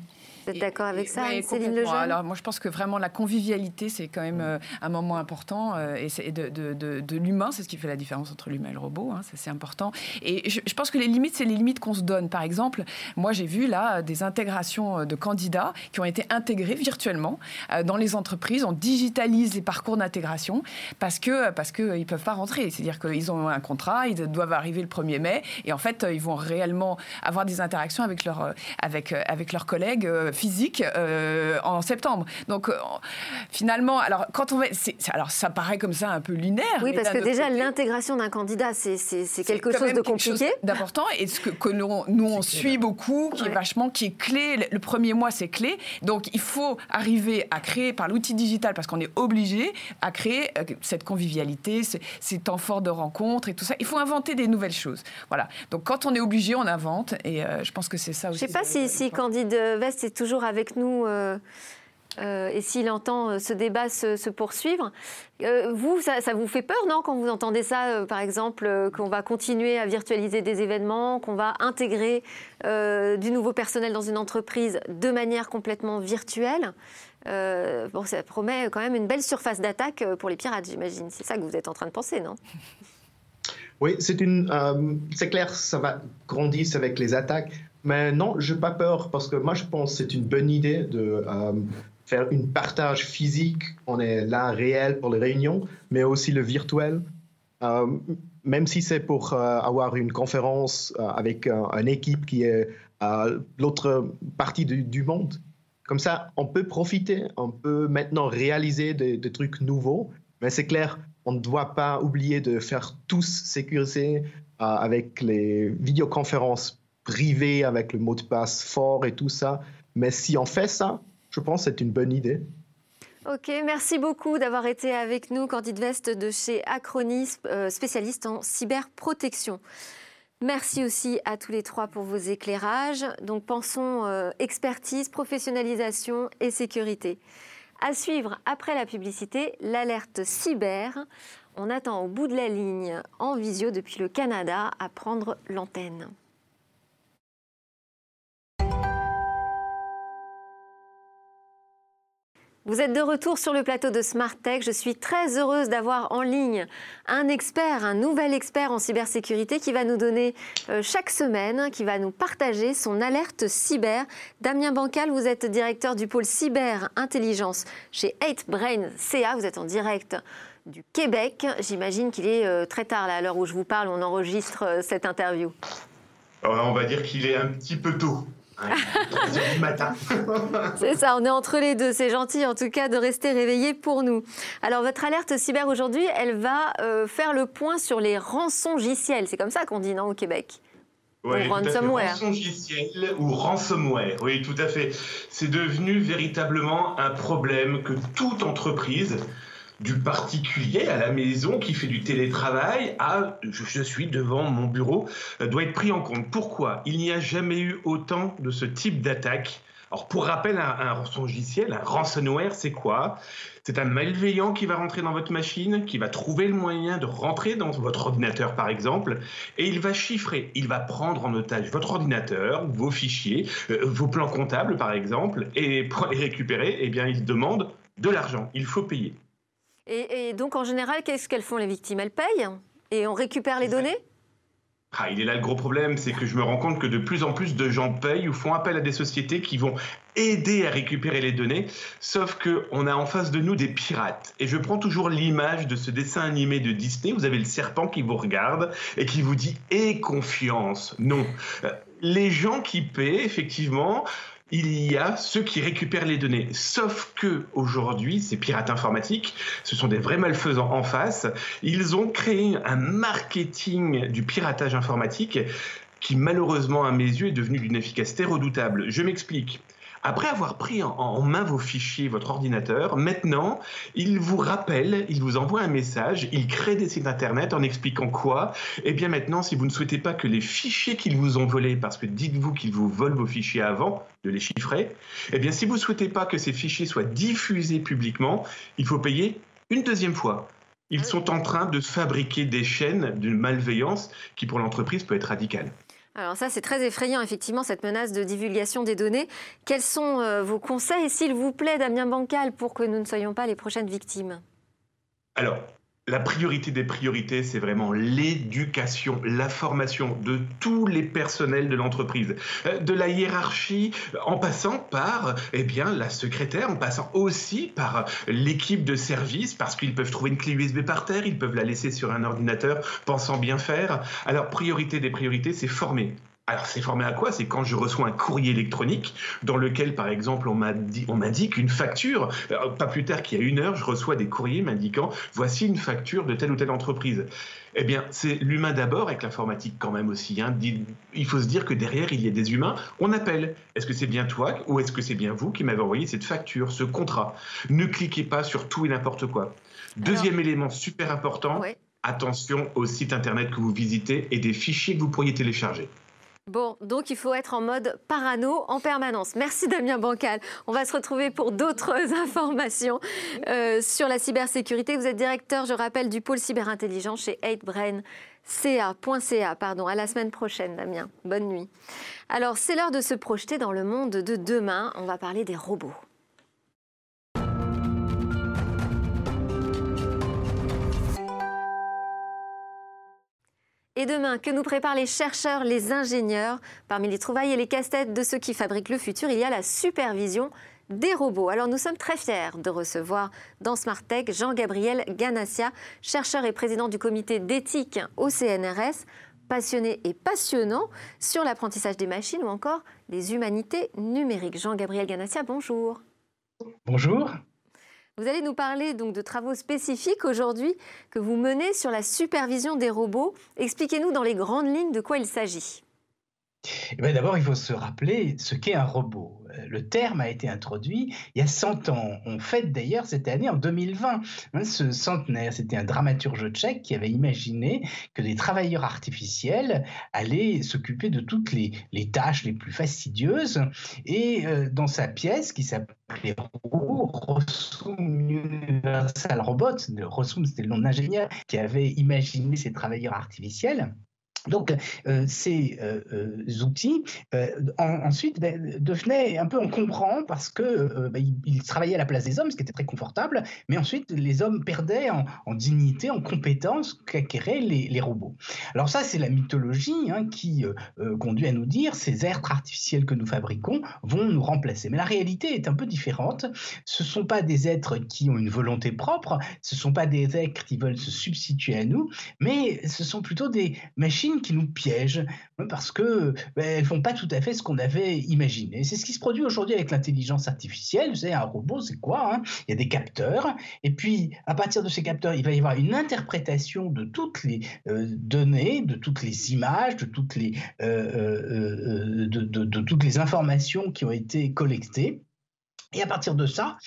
Vous êtes d'accord avec ça, Céline Lejeune? Alors moi je pense que vraiment la convivialité c'est quand même euh, un moment important euh, et c'est de, de, l'humain, c'est ce qui fait la différence entre l'humain et le robot, hein, c'est important. Et je, pense que les limites c'est les limites qu'on se donne. Par exemple, moi j'ai vu là des intégrations de candidats qui ont été intégrés virtuellement dans les entreprises. On digitalise les parcours d'intégration parce que parce que ils peuvent pas rentrer. C'est-à-dire qu'ils ont un contrat, ils doivent arriver le 1er mai et en fait ils vont réellement avoir des interactions avec leurs avec avec leurs collègues euh, physiques euh, en septembre. Donc euh, finalement, alors quand on va, alors ça paraît comme ça un peu lunaire. Oui, parce que déjà l'intégration d'un candidat, c'est quelque chose de compliqué, d'important, et ce que, que nous, nous on suit beaucoup, qui est vachement, qui est clé. Le premier mois, c'est clé. Donc il faut arriver à créer par l'outil digital, parce qu'on est obligé à créer cette convivialité, ces temps forts de rencontres et tout ça. Il faut inventer des nouvelles choses. Voilà. Donc quand on est obligé, on invente, et je pense que c'est ça aussi. Je ne sais pas si, si Candide Vest est toujours avec nous. Euh, euh, et s'il entend euh, ce débat se, poursuivre. vous, ça, vous fait peur, non, quand vous entendez ça, par exemple, qu'on va continuer à virtualiser des événements, qu'on va intégrer du nouveau personnel dans une entreprise de manière complètement virtuelle? Bon, ça promet quand même une belle surface d'attaque pour les pirates, j'imagine. C'est ça que vous êtes en train de penser, non? Oui, c'est une, c'est clair, ça va grandir avec les attaques. Mais non, je n'ai pas peur parce que moi, je pense que c'est une bonne idée de euh, faire un partage physique. On est là réel pour les réunions, mais aussi le virtuel. Euh, même si c'est pour euh, avoir une conférence avec une équipe qui est à l'autre partie du, monde. Comme ça, on peut profiter, on peut maintenant réaliser des trucs nouveaux. Mais c'est clair, on ne doit pas oublier de faire tous sécuriser avec les vidéoconférences privé avec le mot de passe fort et tout ça. Mais si on fait ça, je pense que c'est une bonne idée. Ok, merci beaucoup d'avoir été avec nous, Candide Vest de chez Acronis, euh, spécialiste en cyberprotection. Merci aussi à tous les trois pour vos éclairages. Donc pensons euh, expertise, professionnalisation et sécurité. À suivre après la publicité, l'alerte cyber. On attend au bout de la ligne en visio depuis le Canada à prendre l'antenne. Vous êtes de retour sur le plateau de Smart Tech. Je suis très heureuse d'avoir en ligne un expert, un nouvel expert en cybersécurité qui va nous donner euh, chaque semaine, qui va nous partager son alerte cyber. Damien Bancal, vous êtes directeur du pôle cyber intelligence chez 8Brain CA. Vous êtes en direct du Québec. J'imagine qu'il est euh, très tard, là, à l'heure où je vous parle, on enregistre euh, cette interview. on va dire qu'il est un petit peu tôt matin. c'est ça, on est entre les deux. C'est gentil en tout cas de rester réveillé pour nous. Alors votre alerte cyber aujourd'hui, elle va euh, faire le point sur les rançongiciels. C'est comme ça qu'on dit, non, au Québec? Oui, ou ransomware. Ou ransomware, oui, tout à fait. C'est devenu véritablement un problème que toute entreprise du particulier à la maison qui fait du télétravail à je suis devant mon bureau euh, doit être pris en compte. Pourquoi Il n'y a jamais eu autant de ce type d'attaque. Alors pour rappel, un, logiciel, un ransomware, c'est quoi? C'est un malveillant qui va rentrer dans votre machine, qui va trouver le moyen de rentrer dans votre ordinateur par exemple, et il va chiffrer, il va prendre en otage votre ordinateur, vos fichiers, euh, vos plans comptables par exemple, et pour les récupérer, eh bien il demande de l'argent, il faut payer. Et, donc, en général, qu'est-ce qu'elles font les victimes? Elles payent et on récupère les données? Ah, il est là le gros problème, c'est que je me rends compte que de plus en plus de gens payent ou font appel à des sociétés qui vont aider à récupérer les données, sauf qu'on a en face de nous des pirates. Et je prends toujours l'image de ce dessin animé de Disney, vous avez le serpent qui vous regarde et qui vous dit « Aie confiance ». Non. Euh, les gens qui paient, effectivement, il y a ceux qui récupèrent les données. Sauf que aujourd'hui, ces pirates informatiques, ce sont des vrais malfaisants en face. Ils ont créé un marketing du piratage informatique qui malheureusement à mes yeux est devenu d'une efficacité redoutable. Je m'explique. Après avoir pris en, main vos fichiers, votre ordinateur, maintenant, il vous rappelle, il vous envoie un message, il crée des sites internet en expliquant quoi Eh bien maintenant, si vous ne souhaitez pas que les fichiers qu'ils vous ont volés, parce que dites-vous qu'ils vous volent vos fichiers avant de les chiffrer, eh bien si vous ne souhaitez pas que ces fichiers soient diffusés publiquement, il faut payer une deuxième fois. Ils sont en train de fabriquer des chaînes de malveillance qui pour l'entreprise peut être radicale. Alors ça, c'est très effrayant, effectivement, cette menace de divulgation des données. Quels sont euh, vos conseils, s'il vous plaît, Damien Bancal, pour que nous ne soyons pas les prochaines victimes? Alors, la priorité des priorités, c'est vraiment l'éducation, la formation de tous les personnels de l'entreprise, euh, de la hiérarchie, en passant par eh bien, la secrétaire, en passant aussi par l'équipe de service, parce qu'ils peuvent trouver une clé USB par terre, ils peuvent la laisser sur un ordinateur, pensant bien faire. Alors, priorité des priorités, c'est former. Alors, c'est formé à quoi? C'est quand je reçois un courrier électronique dans lequel, par exemple, on m'a dit, on m'indique une facture. Euh, pas plus tard qu'il y a une heure, je reçois des courriers m'indiquant voici une facture de telle ou telle entreprise. Eh bien, c'est l'humain d'abord avec l'informatique quand même aussi. Hein. Il faut se dire que derrière, il y a des humains. On appelle. Est-ce que c'est bien toi ou est-ce que c'est bien vous qui m'avez envoyé cette facture, ce contrat? Ne cliquez pas sur tout et n'importe quoi. Deuxième élément super important, attention au site internet que vous visitez et des fichiers que vous pourriez télécharger. Bon, donc il faut être en mode parano en permanence. Merci Damien Bancal. On va se retrouver pour d'autres informations euh, sur la cybersécurité. Vous êtes directeur, je rappelle, du pôle cyberintelligence chez 8brain. CA.ca, pardon. À la semaine prochaine, Damien. Bonne nuit. Alors, c'est l'heure de se projeter dans le monde de demain. On va parler des robots. Et demain, que nous préparent les chercheurs, les ingénieurs Parmi les trouvailles et les casse-têtes de ceux qui fabriquent le futur, il y a la supervision des robots. Alors nous sommes très fiers de recevoir dans Smart Tech Jean-Gabriel Ganassia, chercheur et président du comité d'éthique au CNRS, passionné et passionnant sur l'apprentissage des machines ou encore les humanités numériques. Jean-Gabriel Ganassia, bonjour. Bonjour. Vous allez nous parler donc de travaux spécifiques aujourd'hui que vous menez sur la supervision des robots. Expliquez-nous dans les grandes lignes de quoi il s'agit. Eh d'abord, il faut se rappeler ce qu'est un robot. Le terme a été introduit il y a 100 ans. On fête d'ailleurs cette année en 2020. Hein, ce centenaire, c'était un dramaturge tchèque qui avait imaginé que des travailleurs artificiels allaient s'occuper de toutes les, tâches les plus fastidieuses. Et euh, dans sa pièce qui s'appelait Rossum Universal Robot, Rossum c'était le nom d'ingénieur qui avait imaginé ces travailleurs artificiels, donc, euh, ces euh, euh, outils, ensuite, ben, devenaient un peu encombrants parce qu'ils ben, travaillaient à la place des hommes, ce qui était très confortable, mais ensuite, les hommes perdaient en, dignité, en compétence qu'acquéraient les, robots. Alors ça, c'est la mythologie hein, qui conduit à nous dire ces êtres artificiels que nous fabriquons vont nous remplacer. Mais la réalité est un peu différente. Ce ne sont pas des êtres qui ont une volonté propre, ce ne sont pas des êtres qui veulent se substituer à nous, mais ce sont plutôt des machines qui nous piègent hein, parce que ben, elles font pas tout à fait ce qu'on avait imaginé. C'est ce qui se produit aujourd'hui avec l'intelligence artificielle. Vous savez, un robot, c'est quoi hein? Il y a des capteurs, et puis à partir de ces capteurs, il va y avoir une interprétation de toutes les euh, données, de toutes les images, de toutes les, euh, euh, de, toutes les informations qui ont été collectées. Et à partir de ça,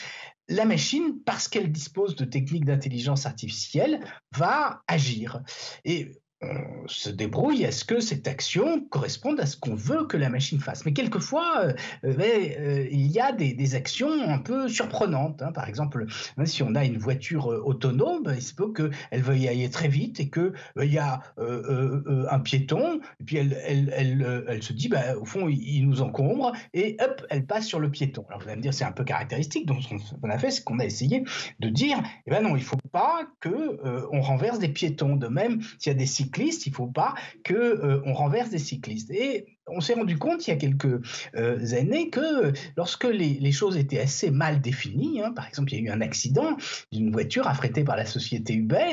la machine, parce qu'elle dispose de techniques d'intelligence artificielle, va agir. Et on se débrouille à ce que cette action corresponde à ce qu'on veut que la machine fasse? Mais quelquefois, euh, euh, euh, il y a des, actions un peu surprenantes. Hein. Par exemple, hein, si on a une voiture autonome, il se peut qu'elle veuille aller très vite et qu'il il y a un piéton, et puis elle, se dit, bah, au fond, il, nous encombre, et hop, elle passe sur le piéton. Alors vous allez me dire, c'est un peu caractéristique. Donc ce qu'on a fait, c'est qu'on a essayé de dire, eh ben non, il ne faut pas qu'on renverse des piétons. De même, s'il y a des cycles il il faut pas que euh, renverse des cyclistes. Et on s'est rendu compte il y a quelques euh, années que lorsque les, choses étaient assez mal définies, hein, par exemple, il y a eu un accident d'une voiture affrétée par la société Uber.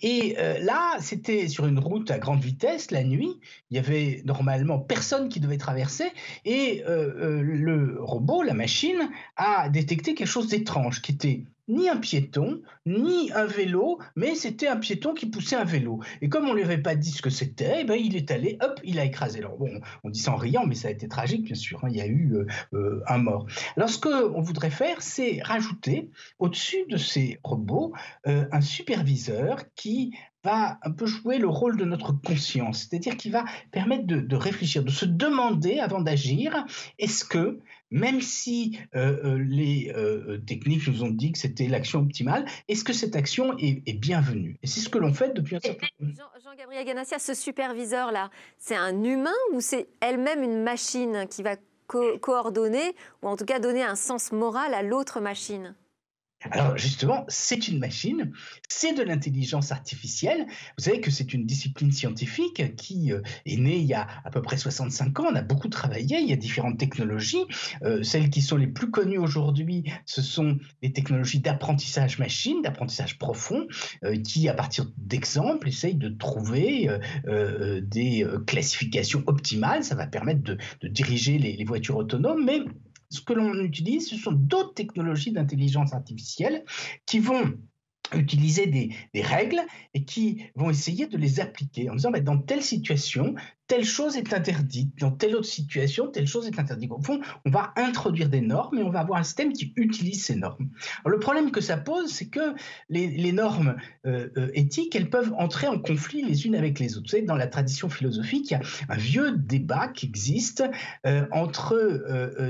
Et euh, là, c'était sur une route à grande vitesse la nuit. Il y avait normalement personne qui devait traverser et le robot, la machine, a détecté quelque chose d'étrange qui était ni un piéton, ni un vélo, mais c'était un piéton qui poussait un vélo. Et comme on ne lui avait pas dit ce que c'était, eh ben, il est allé, hop, il a écrasé. Alors bon, on dit ça en riant, mais ça a été tragique, bien sûr. Hein. il y a eu euh, euh, un mort. Alors ce qu'on voudrait faire, c'est rajouter au-dessus de ces robots euh, un superviseur qui va un peu jouer le rôle de notre conscience, c'est-à-dire qu'il va permettre de, réfléchir, de se demander avant d'agir, est-ce que, même si euh, euh, les euh, techniques nous ont dit que c'était l'action optimale, est-ce que cette action est, bienvenue? Et c'est ce que l'on fait depuis un certain temps. Jean-Gabriel Ganassia, ce superviseur-là, c'est un humain ou c'est elle-même une machine qui va coordonner ou en tout cas donner un sens moral à l'autre machine? Alors justement, c'est une machine, c'est de l'intelligence artificielle. Vous savez que c'est une discipline scientifique qui euh, est née il y a à peu près 65 ans. On a beaucoup travaillé, il y a différentes technologies. Euh, celles qui sont les plus connues aujourd'hui, ce sont les technologies d'apprentissage machine, d'apprentissage profond, euh, qui à partir d'exemples essayent de trouver des classifications optimales. Ça va permettre de, diriger les, les voitures autonomes, mais ce que l'on utilise, ce sont d'autres technologies d'intelligence artificielle qui vont utiliser des, règles et qui vont essayer de les appliquer en disant bah, dans telle situation, telle chose est interdite, dans telle autre situation, telle chose est interdite. Au fond, on va introduire des normes et on va avoir un système qui utilise ces normes. le problème que ça pose, c'est que les, normes euh, euh, éthiques, elles peuvent entrer en conflit les unes avec les autres. Vous savez, dans la tradition philosophique, il y a un vieux débat qui existe euh, entre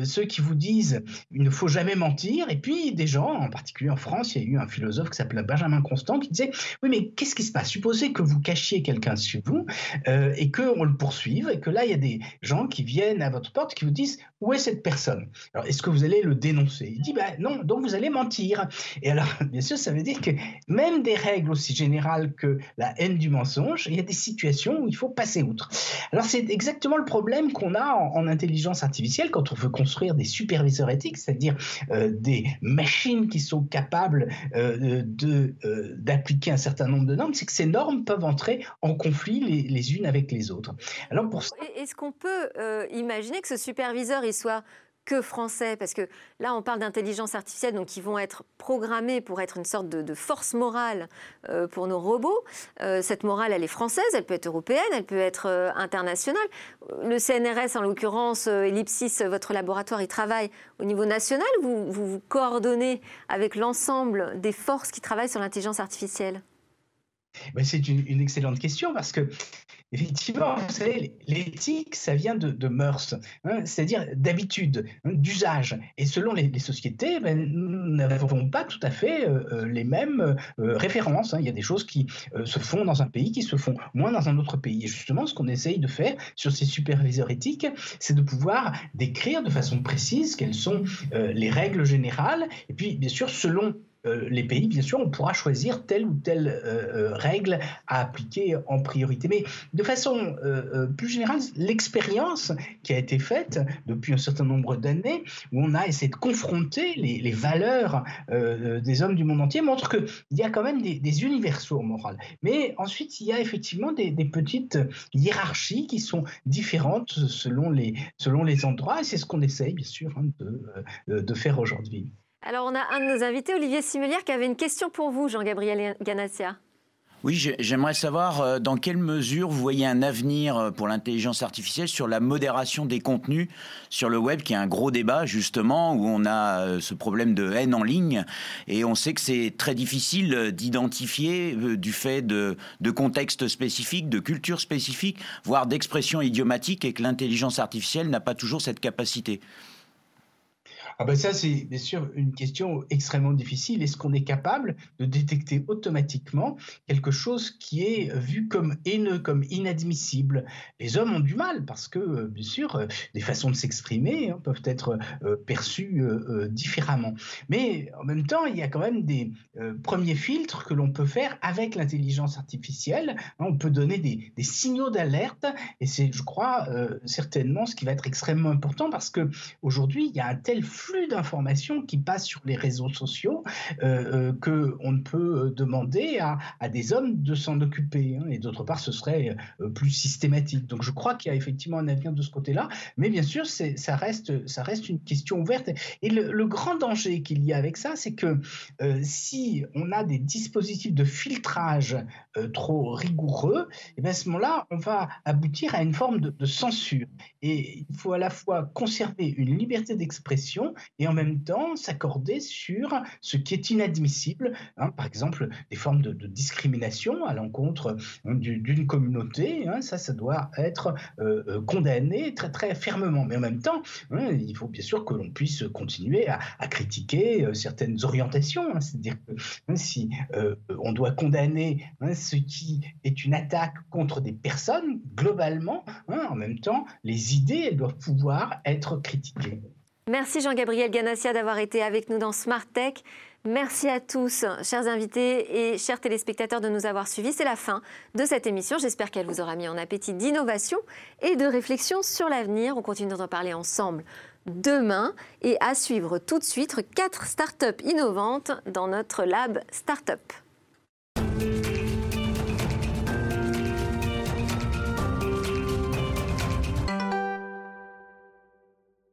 ceux qui vous disent il ne faut jamais mentir et puis des gens, en particulier en France, il y a eu un philosophe qui s'appelait Benjamin Constant qui disait oui mais qu'est-ce qui se passe? Supposez que vous cachiez quelqu'un sur vous et qu'on le et que là, il y a des gens qui viennent à votre porte qui vous disent où est cette personne? Alors, est-ce que vous allez le dénoncer? Il dit ben non, donc vous allez mentir. Et alors, bien sûr, ça veut dire que même des règles aussi générales que la haine du mensonge, il y a des situations où il faut passer outre. Alors, c'est exactement le problème qu'on a en, intelligence artificielle quand on veut construire des superviseurs éthiques, c'est-à-dire euh, des machines qui sont capables euh, euh, d'appliquer un certain nombre de normes, c'est que ces normes peuvent entrer en conflit les unes avec les autres. Alors pour Est-ce qu'on peut euh, imaginer que ce superviseur il soit que français? Parce que là, on parle d'intelligence artificielle, donc ils vont être programmés pour être une sorte de, force morale euh, pour nos robots. Euh, cette morale, elle est française, elle peut être européenne, elle peut être internationale. Le CNRS, en l'occurrence, Ellipsis, votre laboratoire, il travaille au niveau national. Vous vous, vous coordonnez avec l'ensemble des forces qui travaillent sur l'intelligence artificielle? Ben, c'est une, excellente question parce que Effectivement, vous savez, l'éthique, ça vient de, de mœurs, hein, c'est-à-dire d'habitude, hein, d'usage. Et selon les, sociétés, ben, nous n'avons pas tout à fait euh, euh, les mêmes euh, références. Hein. Il y a des choses qui se font dans un pays qui se font moins dans un autre pays. Et justement, ce qu'on essaye de faire sur ces superviseurs éthiques, c'est de pouvoir décrire de façon précise quelles sont les règles générales. Et puis, bien sûr, selon euh, les pays, bien sûr, on pourra choisir telle ou telle euh, euh, règle à appliquer en priorité. Mais de façon plus générale, l'expérience qui a été faite depuis un certain nombre d'années, où on a essayé de confronter les, valeurs des hommes du monde entier, montre qu'il y a quand même des, universaux moraux. Mais ensuite, il y a effectivement des, petites hiérarchies qui sont différentes selon les, selon les endroits, et c'est ce qu'on essaye, bien sûr, hein, de faire aujourd'hui. Alors, on a un de nos invités, Olivier Simulière, qui avait une question pour vous, Jean-Gabriel Ganassia. Oui, j'aimerais savoir euh, dans quelle mesure vous voyez un avenir euh, pour l'intelligence artificielle sur la modération des contenus sur le web, qui est un gros débat justement, où on a euh, ce problème de haine en ligne. Et on sait que c'est très difficile d'identifier du fait de, de contextes spécifiques, de cultures spécifiques, voire d'expressions idiomatiques, et que l'intelligence artificielle n'a pas toujours cette capacité. Ah ben ça, c'est bien sûr une question extrêmement difficile. Est-ce qu'on est capable de détecter automatiquement quelque chose qui est vu comme haineux, comme inadmissible? Les hommes ont du mal parce que, euh, bien sûr, euh, des façons de s'exprimer hein, peuvent être euh, perçues différemment. Mais en même temps, il y a quand même des premiers filtres que l'on peut faire avec l'intelligence artificielle. On peut donner des, des signaux d'alerte et c'est, je crois, certainement ce qui va être extrêmement important parce que aujourd'hui, il y a un tel flux flux d'informations qui passent sur les réseaux sociaux euh, euh que on ne peut euh, demander à, des hommes de s'en occuper. Hein. et d'autre part, ce serait euh, plus systématique. Donc je crois qu'il y a effectivement un avenir de ce côté-là, mais bien sûr, ça reste, une question ouverte. Et le, grand danger qu'il y a avec ça, c'est que si on a des dispositifs de filtrage trop rigoureux, eh bien à ce moment-là, on va aboutir à une forme de censure. Et il faut à la fois conserver une liberté d'expression, et en même temps s'accorder sur ce qui est inadmissible, hein, par exemple des formes de, discrimination à l'encontre hein, d'une communauté, hein, ça, ça doit être euh, euh, condamné très très fermement. Mais en même temps, il faut bien sûr que l'on puisse continuer à, critiquer euh, certaines orientations, c'est-à-dire que si on doit condamner ce qui est une attaque contre des personnes, globalement, en même temps, les idées, elles doivent pouvoir être critiquées. Merci Jean-Gabriel Ganassia d'avoir été avec nous dans Smart Tech. Merci à tous, chers invités et chers téléspectateurs, de nous avoir suivis. C'est la fin de cette émission. J'espère qu'elle vous aura mis en appétit d'innovation et de réflexion sur l'avenir. On continue d'en parler ensemble demain et à suivre tout de suite quatre startups innovantes dans notre lab Startup.